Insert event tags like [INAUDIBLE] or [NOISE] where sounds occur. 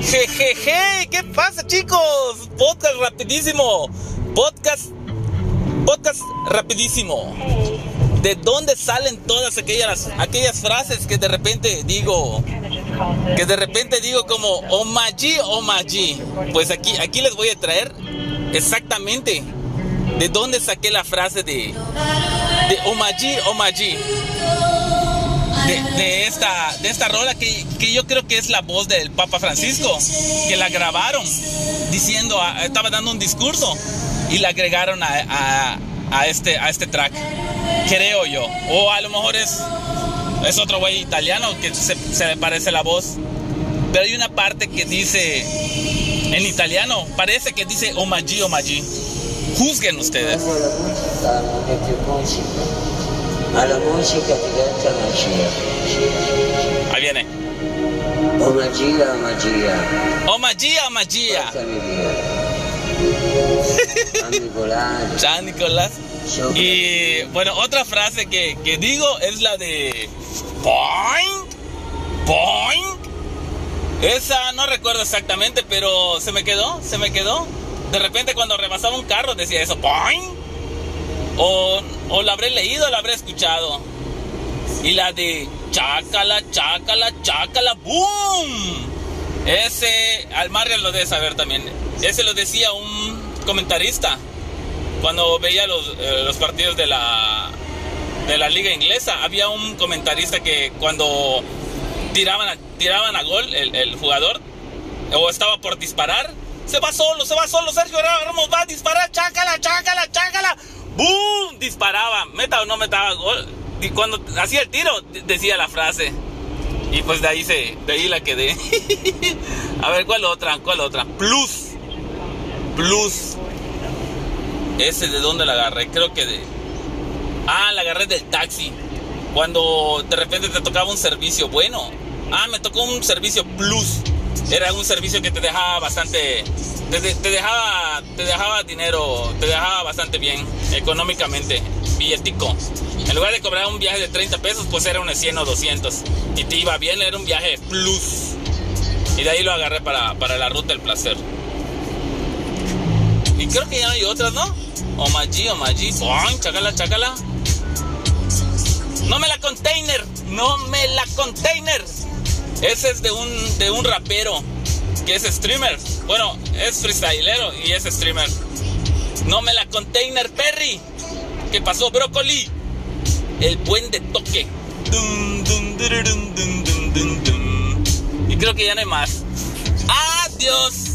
Jejeje, ¿qué pasa chicos? Podcast rapidísimo. Podcast. Podcast rapidísimo. ¿De dónde salen todas aquellas, aquellas frases que de repente digo? Que de repente digo como Omaji, Omaji. Pues aquí, aquí les voy a traer exactamente de dónde saqué la frase de, de Omaji, Omaji de, esta, de esta rola que, yo creo que es la voz del Papa Francisco, que la grabaron diciendo, estaba dando un discurso y la agregaron a, este, a este track, creo yo. O a lo mejor es, es otro güey italiano que se, le parece la voz. Pero hay una parte que dice, en italiano, parece que dice Omaggi, Omaggi. Juzguen ustedes. Alla musica diventa magia. Ahí viene. O magia, o magia. O magia, o magia. [LAUGHS] San Nicolás. San Nicolás. Y bueno, otra frase que, que digo es la de Point, Point. Esa no recuerdo exactamente, pero se me quedó, se me quedó. De repente cuando rebasaba un carro decía eso, Point. O, o la habré leído la habré escuchado. Y la de chácala, chácala, chácala, boom. Ese, al Mario lo debe saber también. Ese lo decía un comentarista cuando veía los, eh, los partidos de la, de la liga inglesa. Había un comentarista que cuando tiraban a, tiraban a gol el, el jugador o estaba por disparar, se va solo, se va solo, Sergio Ramos va a disparar, chácala, chácala, chácala. ¡Bum! Disparaba, meta o no metaba gol. Y cuando hacía el tiro, decía la frase. Y pues de ahí se, de ahí la quedé. [LAUGHS] A ver, ¿cuál otra? ¿Cuál otra? Plus. Plus. Ese de dónde la agarré? Creo que de. Ah, la agarré del taxi. Cuando de repente te tocaba un servicio bueno. Ah, me tocó un servicio plus. Era un servicio que te dejaba bastante te, dejaba, te dejaba dinero, te dejaba bastante bien económicamente, billetico. En lugar de cobrar un viaje de 30 pesos, pues era unos 100 o 200. Y te iba bien, era un viaje plus. Y de ahí lo agarré para, la ruta del placer. Y creo que ya hay otras, ¿no? Omaji, Omaji, ¡pum! Chácala, chácala. No me la container, no me la container. Ese es de un, de un rapero que es streamer. Bueno, es freestylero y es streamer. No me la container Perry. ¿Qué pasó, brócoli? El buen de toque. y creo que ya no hay más. Adiós.